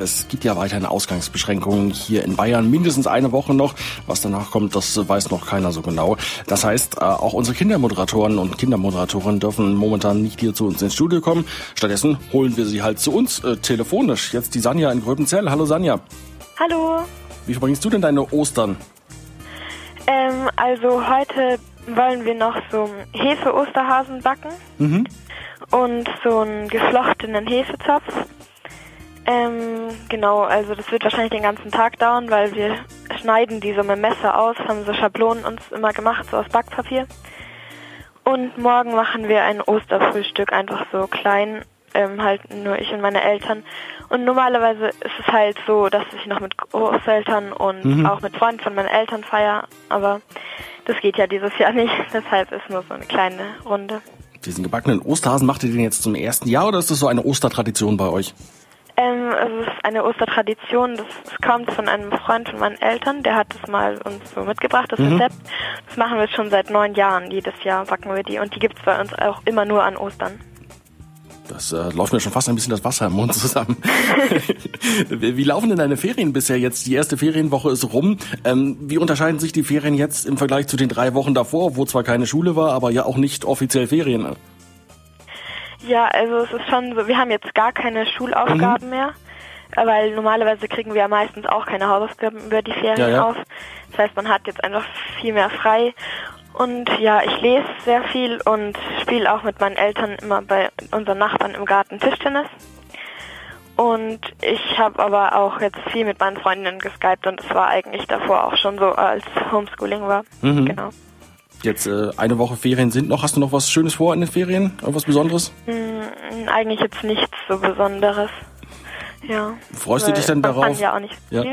Es gibt ja weiterhin Ausgangsbeschränkungen hier in Bayern, mindestens eine Woche noch. Was danach kommt, das weiß noch keiner so genau. Das heißt, äh, auch unsere Kindermoderatoren und Kindermoderatorinnen dürfen momentan nicht hier zu uns ins Studio kommen. Stattdessen holen wir sie halt zu uns äh, telefonisch. Jetzt die Sanja in Gröbenzell. Hallo Sanja. Hallo. Wie verbringst du denn deine Ostern? Ähm, also heute wollen wir noch so Hefe-Osterhasen backen Mhm. und so einen geflochtenen Hefezopf. Ähm, genau, also das wird wahrscheinlich den ganzen Tag dauern, weil wir schneiden die so mit Messer aus, haben so Schablonen uns immer gemacht, so aus Backpapier. Und morgen machen wir ein Osterfrühstück, einfach so klein, ähm, halt nur ich und meine Eltern. Und normalerweise ist es halt so, dass ich noch mit Großeltern und Mhm. auch mit Freunden von meinen Eltern feier, aber das geht ja dieses Jahr nicht, deshalb ist nur so eine kleine Runde. Diesen gebackenen Osterhasen macht ihr den jetzt zum ersten Jahr oder ist das so eine Ostertradition bei euch? Ähm, es ist eine Ostertradition, das, kommt von einem Freund von meinen Eltern, der hat das mal uns so mitgebracht, das Rezept. Das machen wir schon seit neun Jahren, jedes Jahr backen wir die und die gibt's bei uns auch immer nur an Ostern. Das äh, läuft mir schon fast ein bisschen das Wasser im Mund zusammen. wie wie laufen denn deine Ferien bisher jetzt? Die erste Ferienwoche ist rum. Ähm, wie unterscheiden sich die Ferien jetzt im Vergleich zu den drei Wochen davor, wo zwar keine Schule war, aber ja auch nicht offiziell Ferien? Ja, also es ist schon so, wir haben jetzt gar keine Schulaufgaben mehr, äh, weil normalerweise kriegen wir ja meistens auch keine Hausaufgaben über die Ferien Ja, ja. auf. Das heißt, man hat jetzt einfach viel mehr frei. Und ja, ich lese sehr viel und spiele auch mit meinen Eltern immer bei unseren Nachbarn im Garten Tischtennis. Und ich habe aber auch jetzt viel mit meinen Freundinnen geskypt und es war eigentlich davor auch schon so, als Homeschooling war. Mhm. Genau. Jetzt äh, eine Woche Ferien sind noch. Hast du noch was Schönes vor in den Ferien? Irgendwas Besonderes? Hm, eigentlich jetzt nichts so Besonderes. Ja. Freust du dich kann darauf? Ja auch nicht. Ja.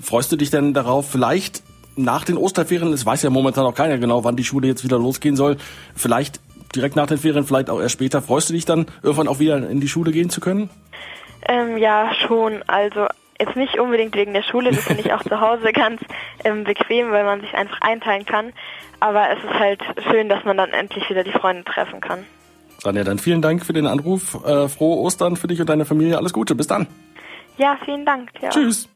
Freust du dich denn darauf, vielleicht nach den Osterferien, es weiß ja momentan auch keiner genau, wann die Schule jetzt wieder losgehen soll, vielleicht direkt nach den Ferien, vielleicht auch erst später, freust du dich dann, irgendwann auch wieder in die Schule gehen zu können? Ähm, ja, schon. Also jetzt nicht unbedingt wegen der Schule, das finde ich auch zu Hause ganz ähm, bequem, weil man sich einfach einteilen kann. Aber es ist halt schön, dass man dann endlich wieder die Freunde treffen kann. Sanja, dann vielen Dank für den Anruf. Äh, frohe Ostern für dich und deine Familie. Alles Gute. Bis dann. Ja, vielen Dank. Ja. Tschüss.